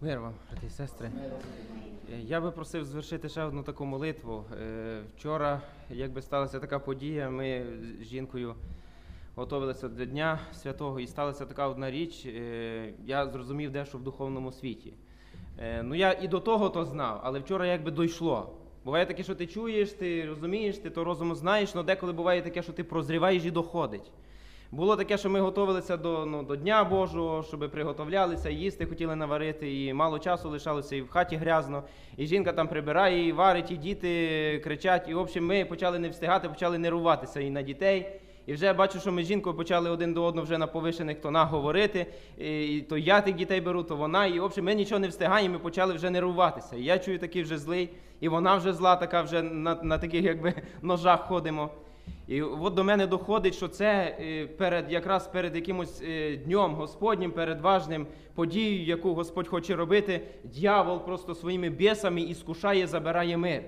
Мир вам, брати і сестри. Е, Я би просив звершити ще одну таку молитву. Е, Вчора, якби сталася така подія, ми з жінкою готувалися до Дня Святого, і сталася така одна річ. е, Я зрозумів дещо в духовному світі. Ну я і до того то знав, але вчора якби дійшло. Буває таке, що ти чуєш, ти розумієш, ти то розуму знаєш, але деколи буває таке, що ти прозріваєш і доходить. Було таке, що ми готувалися до, ну, до Дня Божого, щоб приготовлялися, їсти хотіли наварити, і мало часу лишалося, і в хаті грязно. І жінка там прибирає, і варить, і діти кричать. І в общем, ми почали не встигати, почали нервуватися і на дітей. І вже бачу, що ми з жінкою почали один до одного вже на повишених тонах говорити. І, то я тих дітей беру, то вона. І в общем, ми нічого не встигаємо, ми почали вже нервуватися. І я чую такий вже злий, і вона вже зла, така вже на, на таких якби ножах ходимо. І от до мене доходить, що це е, перед якраз перед якимось е, днем Господнім, перед важним подією, яку Господь хоче робити, дьявол просто своїми бісами іскушає, забирає мир.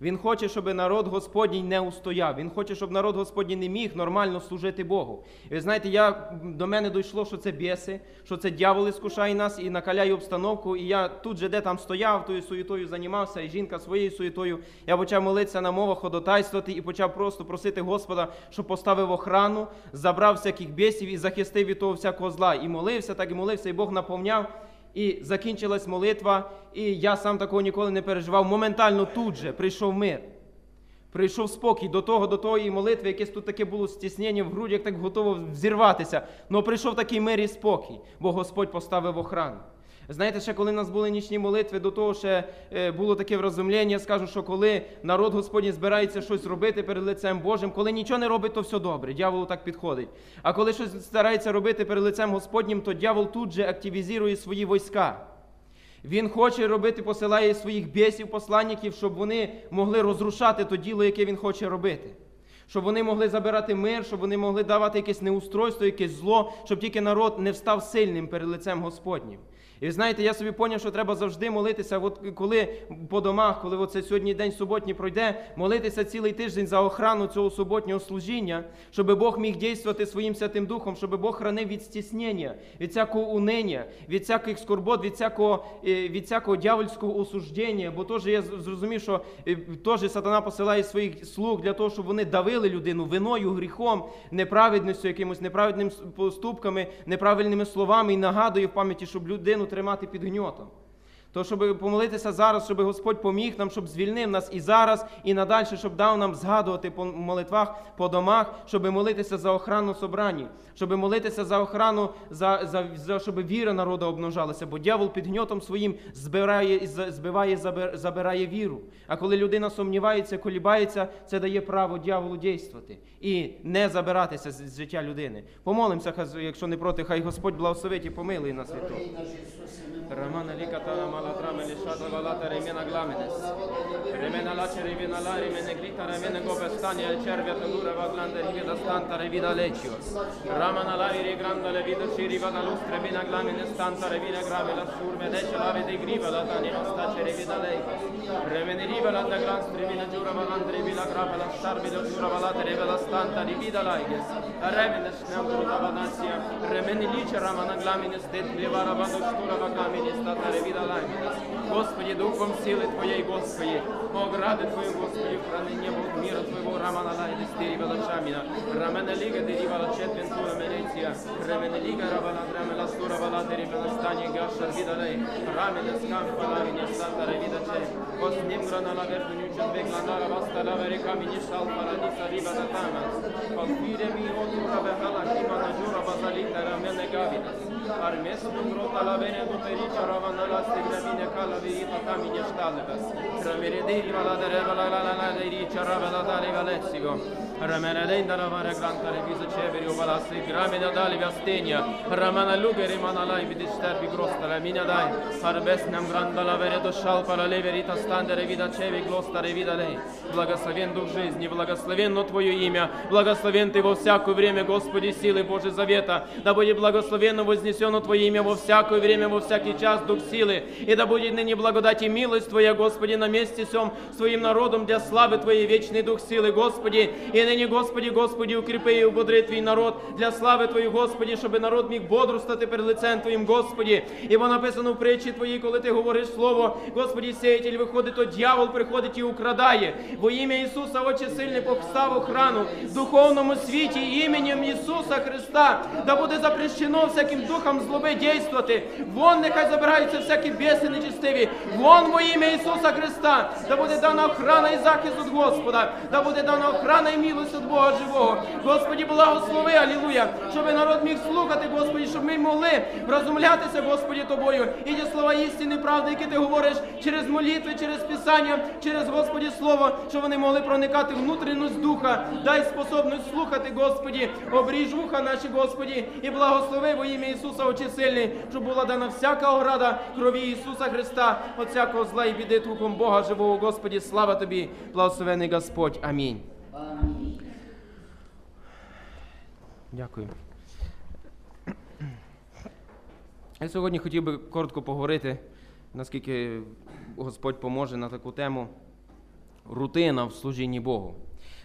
Він хоче, щоб народ Господній не устояв. Він хоче, щоб народ Господній не міг нормально служити Богу. І ви знаєте, я, до мене дійшло, що це біси, що це дьявол іскушає нас і накаляє обстановку. І я тут же, де там стояв, тою суєтою займався, і жінка своєю суєтою. Я почав молитися на мовах, ходотайствувати і почав просто просити Господа, щоб поставив охрану, забрав всяких бісів і захистив від того всякого зла. І молився, так і молився, і Бог наповняв. І закінчилась молитва, і я сам такого ніколи не переживав. Моментально тут же прийшов мир. Прийшов спокій до того, до тої молитви, якесь тут таке було стіснення в грудях, так готово взірватися. Але прийшов такий мир і спокій, бо Господь поставив охрану. Знаєте, ще коли в нас були нічні молитви, до того ще е, було таке врозумлення, скажу, що коли народ Господній збирається щось робити перед лицем Божим, коли нічого не робить, то все добре. Дьяволу так підходить. А коли щось старається робити перед лицем Господнім, то дьявол тут же активізує свої війська. Він хоче робити, посилає своїх бісів, посланників, щоб вони могли розрушати то діло, яке він хоче робити. Щоб вони могли забирати мир, щоб вони могли давати якесь неустройство, якесь зло, щоб тільки народ не встав сильним перед лицем Господнім. І ви знаєте, я собі поняв, що треба завжди молитися, от коли по домах, коли оце сьогодні день суботній пройде, молитися цілий тиждень за охрану цього суботнього служіння, щоб Бог міг дійствувати своїм Святим Духом, щоб Бог хранив від стіснення, від всякого унення, від всяких скорбот, від всякого, е, від всякого дьявольського осуждення. Бо теж я зрозумів, що е, теж сатана посилає своїх слуг для того, щоб вони давили людину виною, гріхом, неправедністю, якимось неправедними поступками, неправильними словами і нагадує в пам'яті, щоб людину тримати під гньотом. То, щоб помолитися зараз, щоб Господь поміг нам, щоб звільнив нас і зараз, і надалі, щоб дав нам згадувати по молитвах по домах, щоб молитися за охрану собрані, щоб молитися за охрану, за, за, за щоб віра народу обмножалася, бо дьявол під гньотом своїм збирає, збиває, забирає віру. А коли людина сумнівається, колібається, це дає право дьяволу дійствувати і не забиратися з, з життя людини. Помолимося, якщо не проти, хай Господь благословить і помилує нас від того. Дорогий наш Baladram, Elishadra, Balata, Remena Glamenes. Remena Lace, Remena La, Remene Glita, Remene Gopestani, El Cervia, Tendura, Vaglanda, Rivida Stanta, Revida Lecio. Ramana Lari, Regranda, Levida Ciriva, da Lustre, Vina Glamenes, Stanta, Revina Grave, La Surme, Lece, Lave de Griva, La Tani, Ostace, Revida lei. Remene Riva, La da Daglans, Revina Giura, Valandre, la Grave, La starvi La Giura, Valata, Revida Stanta, Revida Laiges. Remene Sneaguruta, Vadansia, Remene Lice, Ramana Glamenes, Det, Levara, Vadostura, Vaglamini, Stata, Revida Laica. Господи, духом сили Твоєї, Господи, огради Твою, Господи, храни небо мира Твоего, рамана лайде стири велачамина, рамена лига дерива la четвентура менеция, рамена лига равана драмела стура вала дерива стане гаша вида лей, рамена скампа лавине стата ревида че, Осним грана la vertu нючен век ланара васта la вери камини шал парадиса риба да тамас, Палфире ми отура вехала кима на жура базалита рамена гавинас, Армесну грота la vene du pericia ravana la stegramine cala verita camine stalebes. Rameredei vala de revala la la la de ricia ravela dale valessigo. Rameredei da ravare granta le visa ceveri o valassi gramine dali vastenia. Ramana luge rimana lai vidi sterbi grosta la mina dai. Arbes нам гранда la vere do шал пара ле верита стандере вида чеви глоста ревида лей. Благословен дух жизни, благословенно Твое имя, благословен Ты во всякое время, Господи, силы Божьей Завета, да будет благословенно вознесение вознесено Твое имя во всякое время, во всякий час, Дух силы. И да будет ныне благодать и милость Твоя, Господи, на месте сем с Твоим народом для славы Твоей, вечный Дух силы, Господи. И ныне, Господи, Господи, укрепи и убодри Твій народ для слави Твої, Господи, щоб народ міг бодрствувати перед лицем Твоїм, Господи. І бо написано в притчі Твоїй, коли Ти говориш слово, Господи, сеятель виходить, то дьявол приходить і украдає. Во ім'я Ісуса, Отче сильний, постав охрану в духовному світі іменем Ісуса Христа, да буде запрещено всяким духом злоби дійствувати. Вон нехай забираються всякі біси нечистиві. Вон во ім'я Ісуса Христа, да буде дана охрана і захист від Господа, да буде дана охрана і милость від Бога живого. Господі, благослови, алілуя, щоб народ міг слухати, Господі, щоб ми могли розумлятися, Господі, тобою. І ті слова істини, правди, які ти говориш через молитви, через Писання, через Господі Слово, щоб вони могли проникати внутрішність духа. Дай способність слухати, Господі, обріж вуха наші, Господі, і благослови во ім'я Ісуса, очі сильний, щоб була дана всяка ограда крові Ісуса Христа, от всякого зла і біди духом Бога живого, Господі, слава тобі, благословений Господь. Амінь. Дякую. Я сьогодні хотів би коротко поговорити, наскільки Господь поможе на таку тему рутина в служінні Богу.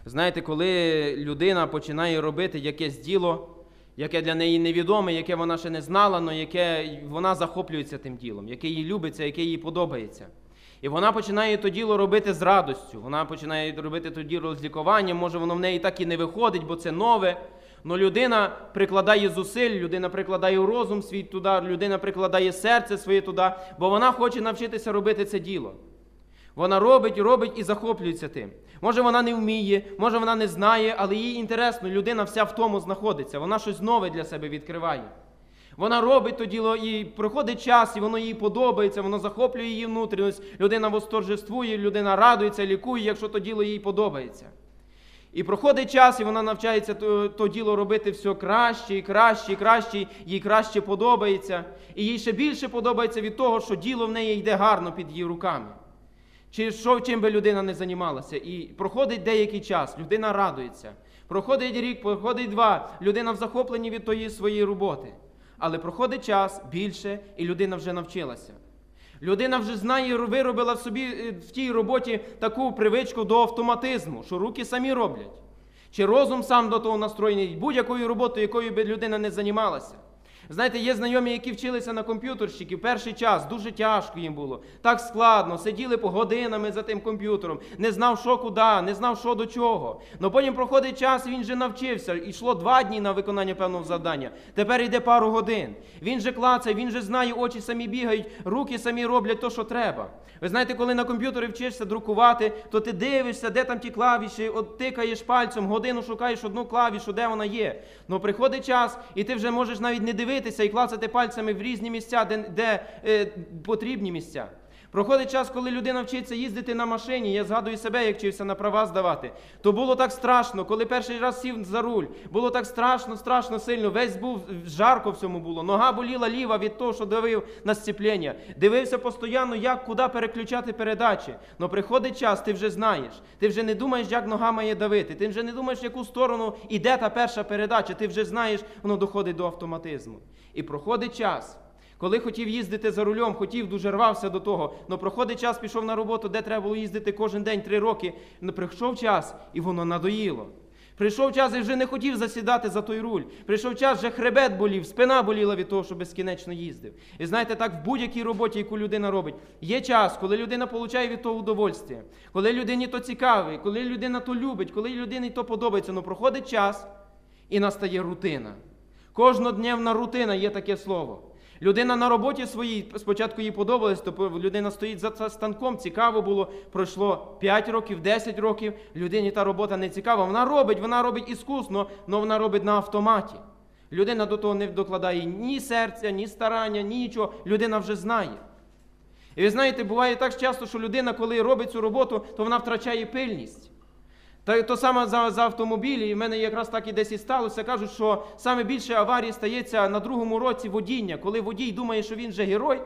Знаєте, коли людина починає робити якесь діло, яке для неї невідоме, яке вона ще не знала, але яке вона захоплюється тим ділом, яке їй любиться, яке їй подобається. І вона починає то діло робити з радостю. Вона починає робити то діло з лікуванням, може воно в неї так і не виходить, бо це нове. Но людина прикладає зусиль, людина прикладає розум свій туди, людина прикладає серце своє туди, бо вона хоче навчитися робити це діло. Вона робить, робить і захоплюється тим. Може, вона не вміє, може вона не знає, але їй інтересно, людина вся в тому знаходиться, вона щось нове для себе відкриває. Вона робить то діло, і проходить час, і воно їй подобається, воно захоплює її внутрішність, людина восторжествує, людина радується, лікує, якщо то діло їй подобається. І проходить час, і вона навчається то, то діло робити все краще і краще, і краще, їй краще подобається. І їй ще більше подобається від того, що діло в неї йде гарно під її руками. Чи що чим би людина не займалася. І проходить деякий час, людина радується. Проходить рік, проходить два, людина в захопленні від тої своєї роботи. Але проходить час більше, і людина вже навчилася. Людина вже знає, виробила в собі е, в тій роботі таку привичку до автоматизму, що руки самі роблять. Чи розум сам до того настроєний, будь-якою роботою, якою би людина не займалася. Знаєте, є знайомі, які вчилися на комп'ютерщиків перший час, дуже тяжко їм було, так складно, сиділи по годинами за тим комп'ютером, не знав, що куди, не знав, що до чого. Но потім проходить час, він же навчився. Йшло два дні на виконання певного завдання. Тепер йде пару годин. Він же клацає, він же знає, очі самі бігають, руки самі роблять то, що треба. Ви знаєте, коли на комп'ютері вчишся друкувати, то ти дивишся, де там ті клавіші, от тикаєш пальцем, годину шукаєш одну клавішу, де вона є. Ну приходить час, і ти вже можеш навіть не дивитися і клацати пальцями в різні місця, де, де е, потрібні місця. Проходить час, коли людина вчиться їздити на машині. Я згадую себе, як вчився на права здавати. То було так страшно, коли перший раз сів за руль. Було так страшно, страшно сильно. Весь був жарко всьому було. Нога боліла ліва від того, що давив на сцеплення. Дивився постійно, як куди переключати передачі. Но приходить час, ти вже знаєш. Ти вже не думаєш, як нога має давити. Ти вже не думаєш, в яку сторону йде та перша передача. Ти вже знаєш, воно доходить до автоматизму. І проходить час. Коли хотів їздити за рулем, хотів, дуже рвався до того. але проходить час, пішов на роботу, де треба було їздити кожен день три роки. Но прийшов час, і воно надоїло. Прийшов час і вже не хотів засідати за той руль. Прийшов час, вже хребет болів, спина боліла від того, що безкінечно їздив. І знаєте, так в будь-якій роботі, яку людина робить, є час, коли людина отримує від того удовольствие, коли людині то цікавий, коли людина то любить, коли людині то подобається, але проходить час і настає рутина. Кожнодневна рутина є таке слово. Людина на роботі своїй спочатку їй подобалось, то людина стоїть за станком, цікаво було. Пройшло 5 років, 10 років. Людині та робота не цікава. Вона робить, вона робить іскусно, але вона робить на автоматі. Людина до того не докладає ні серця, ні старання, ні нічого. Людина вже знає. І ви знаєте, буває так часто, що людина, коли робить цю роботу, то вона втрачає пильність. Та то саме за, за автомобілі, і в мене якраз так і десь і сталося. Кажуть, що саме більше аварій стається на другому році водіння, коли водій думає, що він же герой,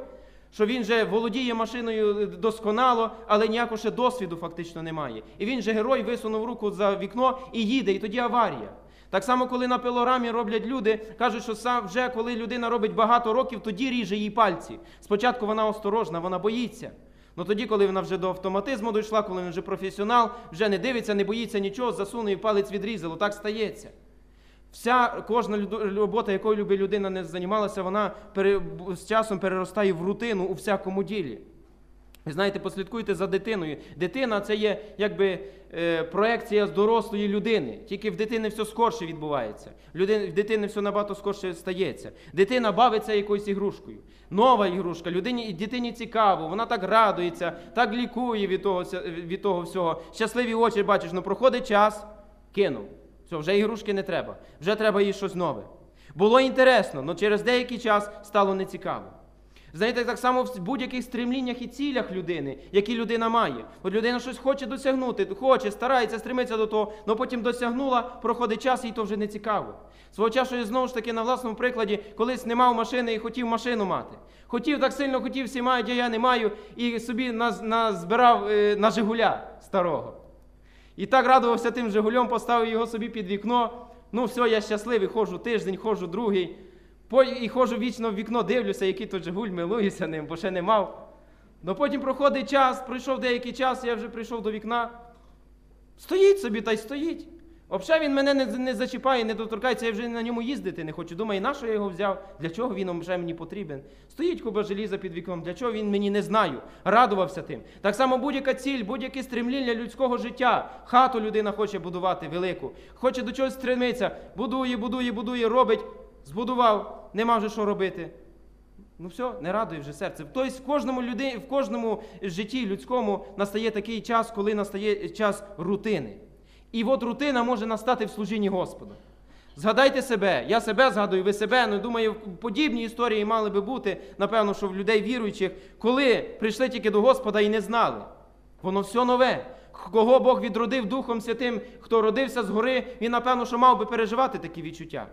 що він же володіє машиною досконало, але ніякого ще досвіду фактично немає. І він же герой висунув руку за вікно і їде, і тоді аварія. Так само, коли на пилорамі роблять люди, кажуть, що сам вже коли людина робить багато років, тоді ріже їй пальці. Спочатку вона осторожна, вона боїться. Ну тоді, коли вона вже до автоматизму дійшла, коли вона вже професіонал, вже не дивиться, не боїться нічого, засуне і палець відрізало. Так стається. Вся кожна робота, якою би людина не займалася, вона з часом переростає в рутину у всякому ділі. Ви знаєте, послідкуйте за дитиною. Дитина це є якби е, проекція з дорослої людини. Тільки в дитини все скорше відбувається. В дитини все набагато скорше стається. Дитина бавиться якоюсь ігрушкою. Нова ігрушка. Людині, дитині цікаво, вона так радується, так лікує від того, від того всього. Щасливі очі бачиш, ну проходить час, кинув. Все, вже ігрушки не треба. Вже треба їй щось нове. Було інтересно, але через деякий час стало нецікаво. Знаєте, так само в будь-яких стремліннях і цілях людини, які людина має. От людина щось хоче досягнути, хоче, старається, стремиться до того, але потім досягнула, проходить час, і то вже не цікаво. Свого часу я знову ж таки на власному прикладі, колись не мав машини і хотів машину мати. Хотів так сильно, хотів, всі мають, а я не маю, і собі назбирав е, на Жигуля старого. І так радувався тим Жигулем, поставив його собі під вікно. Ну, все, я щасливий, ходжу тиждень, ходжу другий. І ходжу вічно в вікно, дивлюся, який то Жигуль, милуюся ним, бо ще не мав. Ну потім проходить час, пройшов деякий час, я вже прийшов до вікна. Стоїть собі та й стоїть. Взагалі він мене не, не зачіпає, не доторкається, я вже на ньому їздити не хочу. Думаю, на що я його взяв? Для чого він вже мені потрібен? Стоїть куба желіза під вікном, для чого він мені не знаю. Радувався тим. Так само будь-яка ціль, будь-яке стремління людського життя. Хату людина хоче будувати велику, хоче до чогось стремитися. Будує, будує, будує, робить, збудував, нема вже що робити. Ну все, не радує вже серце. Тобто в кожному люди, в кожному житті людському настає такий час, коли настає час рутини. І от рутина може настати в служінні Господа. Згадайте себе, я себе згадую, ви себе. Ну думаю, подібні історії мали би бути, напевно, що в людей віруючих, коли прийшли тільки до Господа і не знали. Воно все нове. Кого Бог відродив Духом Святим, хто родився згори, він, напевно, що мав би переживати такі відчуття.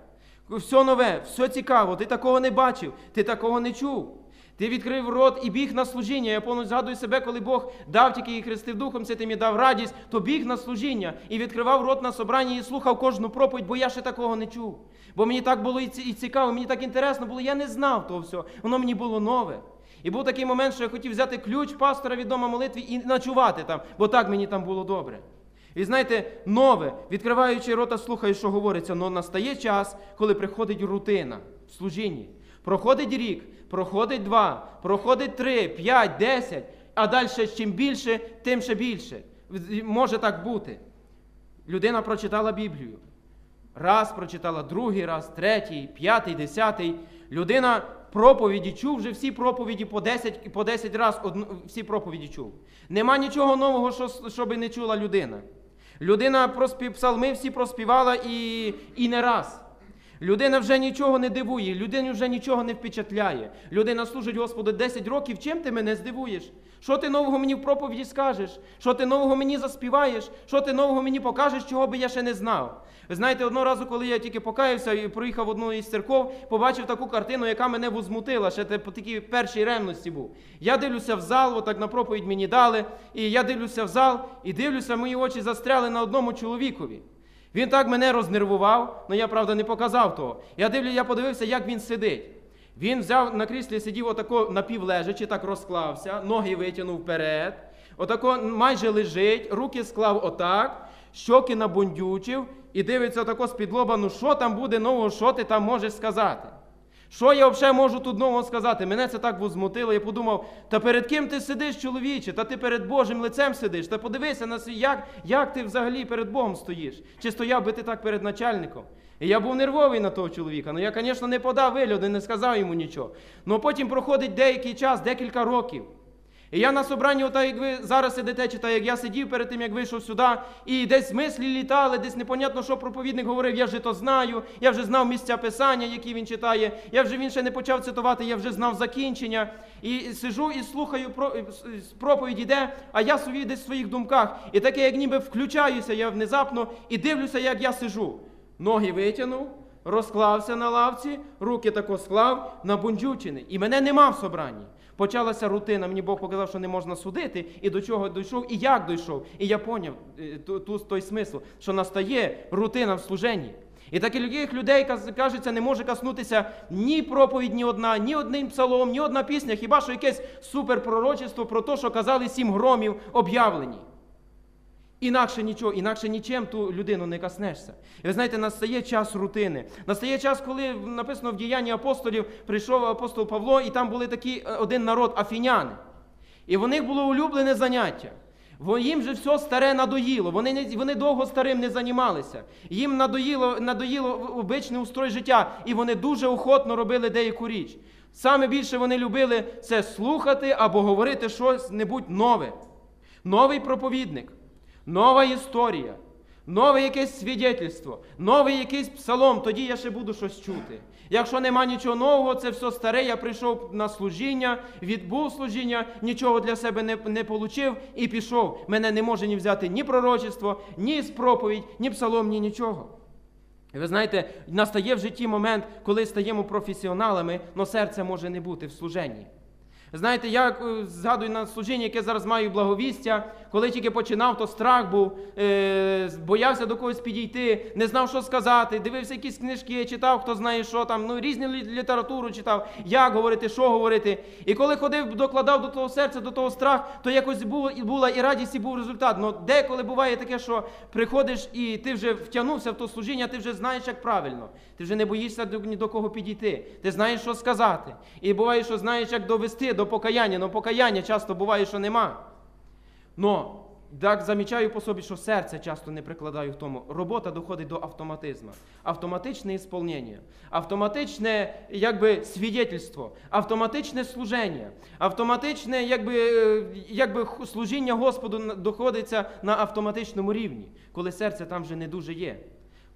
Все нове, все цікаво, ти такого не бачив, ти такого не чув. Ти відкрив рот і біг на служіння. Я повністю згадую себе, коли Бог дав тільки і хрестив Духом Святим і дав радість, то біг на служіння і відкривав рот на собранні і слухав кожну проповідь, бо я ще такого не чув. Бо мені так було і цікаво, мені так інтересно було, я не знав того всього. Воно мені було нове. І був такий момент, що я хотів взяти ключ пастора від дома молитви і ночувати там, бо так мені там було добре. І знаєте, нове, відкриваючи рота, слухаю, що говориться, але настає час, коли приходить рутина в служінні. Проходить рік, проходить два, проходить три, п'ять, десять, а далі чим більше, тим ще більше. Може так бути. Людина прочитала Біблію. Раз прочитала, другий раз, третій, п'ятий, десятий. Людина проповіді чув, вже всі проповіді по 10, по 10 разів всі проповіді чув. Нема нічого нового, що, щоб не чула людина. Людина проспів, псалми всі проспівала і, і не раз. Людина вже нічого не дивує, людину вже нічого не впечатляє. Людина служить Господу 10 років, чим ти мене здивуєш? Що ти нового мені в проповіді скажеш? Що ти нового мені заспіваєш? Що ти нового мені покажеш, чого би я ще не знав? Ви знаєте, одного разу, коли я тільки покаявся і проїхав одну із церков, побачив таку картину, яка мене возмутила, ще по такій першій ревності був. Я дивлюся в зал, отак на проповідь мені дали, і я дивлюся в зал, і дивлюся, мої очі застряли на одному чоловікові. Він так мене рознервував, але я, правда, не показав того. Я дивлю, я подивився, як він сидить. Він взяв на кріслі, сидів отако напівлежачи, так розклався, ноги витягнув вперед, отако майже лежить, руки склав отак, щоки набундючив і дивиться отако з-під лоба, ну що там буде нового, що ти там можеш сказати? Що я взагалі можу тут нового сказати? Мене це так возмутило. Я подумав, та перед ким ти сидиш, чоловіче? Та ти перед Божим лицем сидиш. Та подивися на свій, як, як ти взагалі перед Богом стоїш? Чи стояв би ти так перед начальником? І я був нервовий на того чоловіка. Ну я, звісно, не подав вигляду, не сказав йому нічого. Ну потім проходить деякий час, декілька років. І я на собранні, отак як ви зараз сидите, чи так як я сидів перед тим, як вийшов сюди, і десь мислі літали, десь непонятно, що проповідник говорив, я вже то знаю, я вже знав місця писання, які він читає, я вже він ще не почав цитувати, я вже знав закінчення. І сижу і слухаю про проповідь іде, а я собі десь в своїх думках. І таке, як ніби включаюся, я внезапно і дивлюся, як я сижу. Ноги витягнув, розклався на лавці, руки тако склав, набунджучений. І мене нема в собранні. Почалася рутина, мені Бог показав, що не можна судити, і до чого дійшов, і як дійшов. І я поняв е, той смисл, що настає рутина в служенні. І таких людей, кажеться, не може коснутися ні проповідь, ні одна, ні один псалом, ні одна пісня, хіба що якесь суперпророчество про те, що казали сім громів об'явлені. Інакше нічого, інакше нічим ту людину не коснешся. І ви знаєте, настає час рутини. Настає час, коли написано в діянні апостолів, прийшов апостол Павло, і там були такі е, один народ афіняни. І в них було улюблене заняття. Їм же все старе надоїло. Вони, не, вони довго старим не займалися. Їм надоїло, надоїло обичний устрой життя, і вони дуже охотно робили деяку річ. Саме більше вони любили це слухати або говорити щось небудь нове. Новий проповідник, нова історія, нове якесь свідетельство, новий якийсь псалом, тоді я ще буду щось чути. Якщо нема нічого нового, це все старе, я прийшов на служіння, відбув служіння, нічого для себе не, не получив і пішов. Мене не може ні взяти ні пророчество, ні проповідь, ні псалом, ні нічого. Ви знаєте, настає в житті момент, коли стаємо професіоналами, але серця може не бути в служенні. Знаєте, я е, згадую на служіння, яке зараз маю благовістя, коли тільки починав, то страх був, е, боявся до когось підійти, не знав, що сказати, дивився якісь книжки, читав, хто знає, що там, ну різну літературу читав, як говорити, що говорити. І коли ходив, докладав до того серця, до того страх, то якось було, була і радість, і був результат. Но деколи буває таке, що приходиш і ти вже втягнувся в то служіння, ти вже знаєш, як правильно. Ти вже не боїшся ні до кого підійти. Ти знаєш, що сказати. І буває, що знаєш, як довести до покаяння. Но покаяння часто буває, що нема. Но так замічаю по собі, що серце часто не прикладаю в тому. Робота доходить до автоматизму. Автоматичне ісполнення, автоматичне якби, свідетельство, автоматичне служення, автоматичне якби, е, якби служіння Господу доходиться на автоматичному рівні, коли серце там вже не дуже є.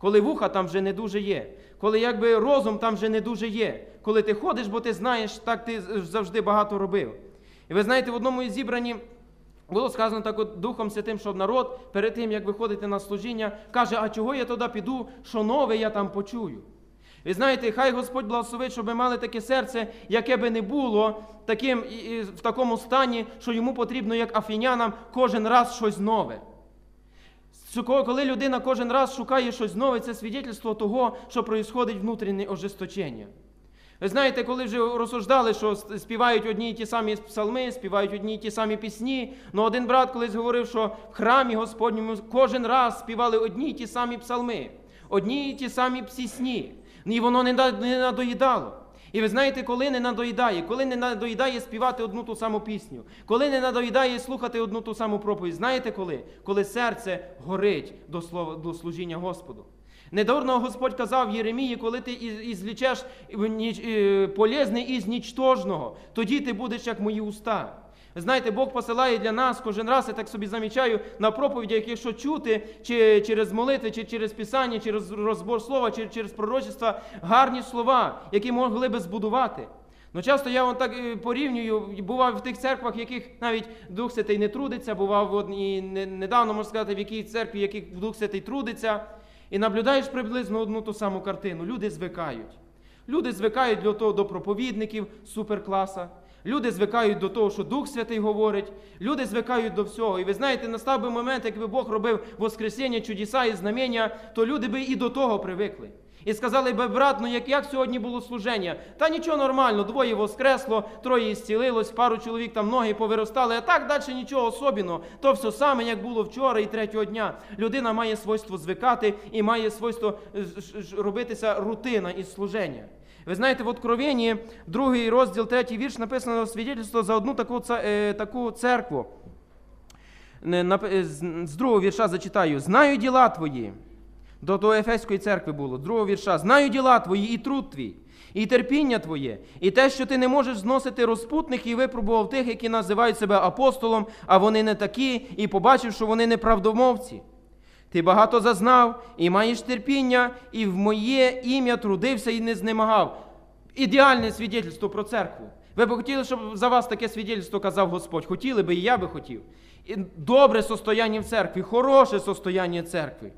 Коли вуха там вже не дуже є, коли якби розум там вже не дуже є, коли ти ходиш, бо ти знаєш, так ти завжди багато робив. І ви знаєте, в одному із зібранні було сказано так от Духом Святим, щоб народ перед тим, як виходити на служіння, каже, а чого я туди піду, що нове я там почую. Ви знаєте, хай Господь благословить, щоб ми мали таке серце, яке би не було таким, в такому стані, що йому потрібно, як афінянам, кожен раз щось нове. Коли людина кожен раз шукає щось нове, це свідетельство того, що проїсходить внутрішнє ожесточення. Ви знаєте, коли вже розсуждали, що співають одні й ті самі псалми, співають одні й ті самі пісні. Ну один брат колись говорив, що в храмі Господньому кожен раз співали одні й ті самі псалми, одні й ті самі пісні. І воно не надоїдало. І ви знаєте, коли не надоїдає, коли не надоїдає співати одну ту саму пісню, коли не надоїдає слухати одну ту саму проповідь, знаєте коли? Коли серце горить до слова до служіння Господу. Недавно Господь казав Єремії, коли ти ізлічеш е, полезне із нічтожного, тоді ти будеш як мої уста. Знаєте, Бог посилає для нас кожен раз, я так собі замічаю, на проповідях, якщо чути, чи через молитви, чи через писання, через розбор слова, чи через пророчество, гарні слова, які могли би збудувати. Ну часто я вон так е, порівнюю, бував в тих церквах, в яких навіть Дух Святий не трудиться, бував от, і недавно, можна сказати, в якій церкві, в яких Дух Святий трудиться, і наблюдаєш приблизно одну ту саму картину. Люди звикають. Люди звикають до того до проповідників суперкласа. Люди звикають до того, що Дух Святий говорить. Люди звикають до всього. І ви знаєте, настав би момент, якби Бог робив Воскресіння, чудеса і знамення, то люди би і до того привикли. І сказали би, брат, ну як, як сьогодні було служення? Та нічого нормально, двоє воскресло, троє зцілилось, пару чоловік там ноги повиростали, а так далі нічого особливого. То все саме, як було вчора і третього дня. Людина має свойство звикати і має свойство е, робитися рутина із служення. Ви знаєте, в Откровенні, другий розділ, третій вірш, написано свідетельство за одну таку, е, таку церкву. Е, з- другого вірша зачитаю: Знаю діла твої. До того Ефеської церкви було, другого вірша. Знаю діла твої і труд твій, і терпіння твоє, і те, що ти не можеш зносити розпутних, і випробував тих, які називають себе апостолом, а вони не такі, і побачив, що вони неправдомовці. Ти багато зазнав, і маєш терпіння, і в моє ім'я трудився і не знемагав. Ідеальне свідетельство про церкву. Ви б хотіли, щоб за вас таке свідетельство казав Господь. Хотіли би, і я би хотів. Добре состояння в церкві, хороше состояння церкви.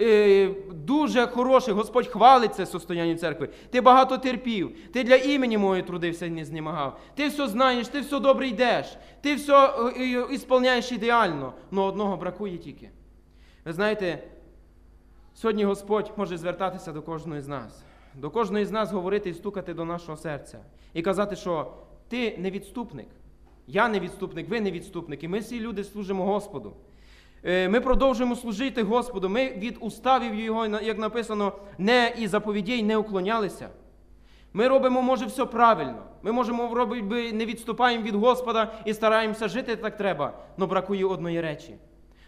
Е, Дуже хороше, Господь хвалить це состояння церкви. Ти багато терпів, ти для імені моє трудився і не знімагав. Ти все знаєш, ти все добре йдеш, ти все е, е, ісполняєш ідеально, але одного бракує тільки. Ви знаєте, Сьогодні Господь може звертатися до кожного з нас, до кожного з нас говорити і стукати до нашого серця і казати, що ти не відступник, я не відступник, ви не відступник, і ми всі люди служимо Господу. Е, Ми продовжуємо служити Господу. Ми від уставів Його, як написано, не і заповідей не уклонялися. Ми робимо, може, все правильно. Ми можемо робити, не відступаємо від Господа і стараємося жити так треба, але бракує одної речі.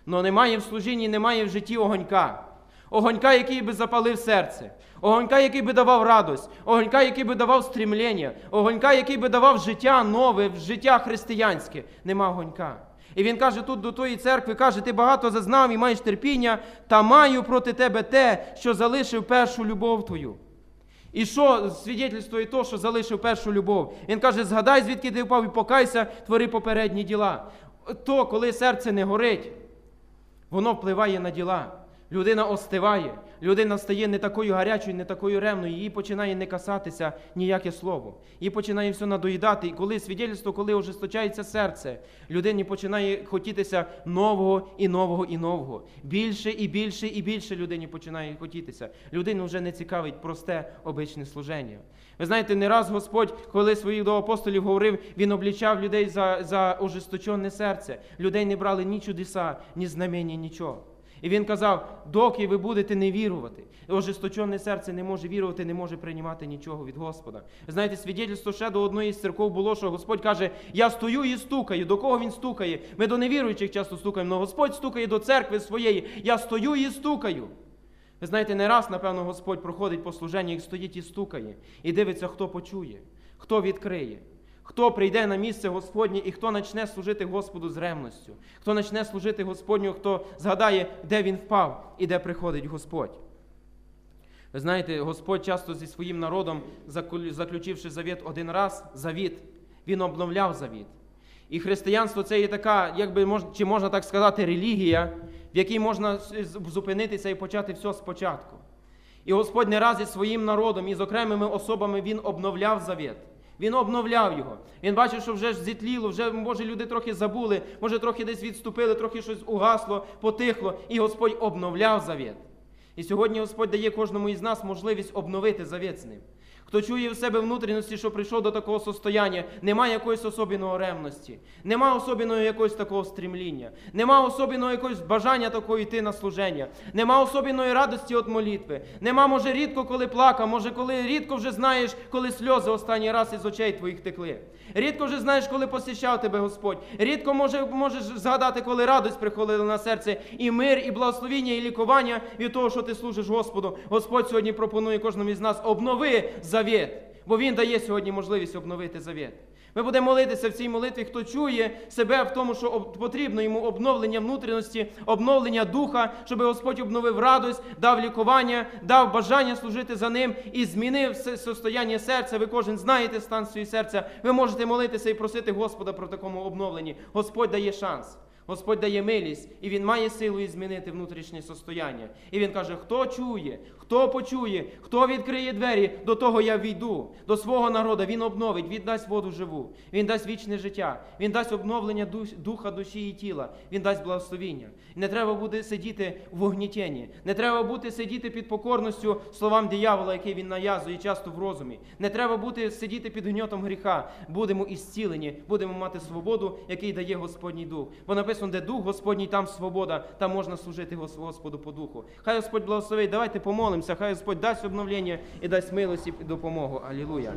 Но немає в служінні, немає в житті огонька. Огонька, який би запалив серце, огонька, який би давав радость, огонька, який би давав стрімлення, огонька, який би давав життя нове, життя християнське. Нема огонька. І він каже тут до тої церкви, каже, ти багато зазнав і маєш терпіння, та маю проти тебе те, що залишив першу любов твою. І що свідетельствує то, що залишив першу любов? Він каже: згадай, звідки ти впав і покайся, твори попередні діла. То, коли серце не горить, воно впливає на діла. Людина остиває, людина стає не такою гарячою, не такою ревною, їй починає не касатися ніяке слово. Їй починає все надоїдати. І коли свідетельство, коли ожесточається серце, людині починає хотітися нового і нового і нового. Більше і більше і більше людині починає хотітися. Людину вже не цікавить просте обичне служення. Ви знаєте, не раз Господь, коли своїх до апостолів говорив, він облічав людей за, за ожесточене серце. Людей не брали ні чудеса, ні знамення, нічого. І він казав, доки ви будете не вірувати. Ожесточене серце не може вірувати, не може приймати нічого від Господа. Знаєте, свідетельство ще до одної з церков було, що Господь каже: Я стою і стукаю. До кого він стукає? Ми до невіруючих часто стукаємо, але Господь стукає до церкви своєї. Я стою і стукаю. Ви знаєте, не раз, напевно, Господь проходить по служенню, і стоїть і стукає, і дивиться, хто почує, хто відкриє. Хто прийде на місце Господнє і хто почне служити Господу з ревністю, хто почне служити Господню, хто згадає, де він впав і де приходить Господь. Ви знаєте, Господь часто зі своїм народом, заключивши завіт один раз, завіт, він обновляв завіт. І християнство це є така, як би чи можна так сказати, релігія, в якій можна зупинитися і почати все спочатку. І Господь не раз із своїм народом і з окремими особами Він обновляв завіт. Він обновляв його. Він бачив, що вже ж зітліло, вже, може, люди трохи забули, може, трохи десь відступили, трохи щось угасло, потихло, і Господь обновляв завіт. І сьогодні Господь дає кожному із нас можливість обновити завіт з ним. Хто чує в себе внутрішності, що прийшов до такого состояння, нема якоїсь особливої ревності, нема особливого якогось такого стрімління, нема особливого якогось бажання такого йти на служення, нема особливої радості від молитви, нема, може, рідко коли плакав, може, коли рідко вже знаєш, коли сльози останній раз із очей твоїх текли. Рідко вже знаєш, коли посіщав тебе Господь. Рідко може, можеш згадати, коли радость приходила на серце, і мир, і благословіння, і лікування від того, що ти служиш Господу. Господь сьогодні пропонує кожному із нас обнови завіт, бо Він дає сьогодні можливість обновити завіт. Ми будемо молитися в цій молитві, хто чує себе в тому, що потрібно йому обновлення внутрішності, обновлення духа, щоб Господь обновив радость, дав лікування, дав бажання служити за ним і змінив состояння серця. Ви кожен знаєте стан свого серця. Ви можете молитися і просити Господа про такому обновленні. Господь дає шанс. Господь дає милість, і Він має силу і змінити внутрішнє состояння. І Він каже: хто чує, хто почує, хто відкриє двері, до того я війду, до свого народу, Він обновить, Він дасть воду живу, Він дасть вічне життя, Він дасть обновлення духа, душі і тіла, Він дасть благословіння. Не треба буде сидіти в огнітєнні, не треба бути сидіти під покорністю словам диявола, який він нав'язує часто в розумі. Не треба бути сидіти під гньотом гріха. Будемо ісцілені, будемо мати свободу, який дає Господній дух. Бо написано, де дух Господній, там свобода, там можна служити Господу по духу. Хай Господь благословить, давайте помолимося, хай Господь дасть обновлення і дасть милості і допомогу. Алілуя.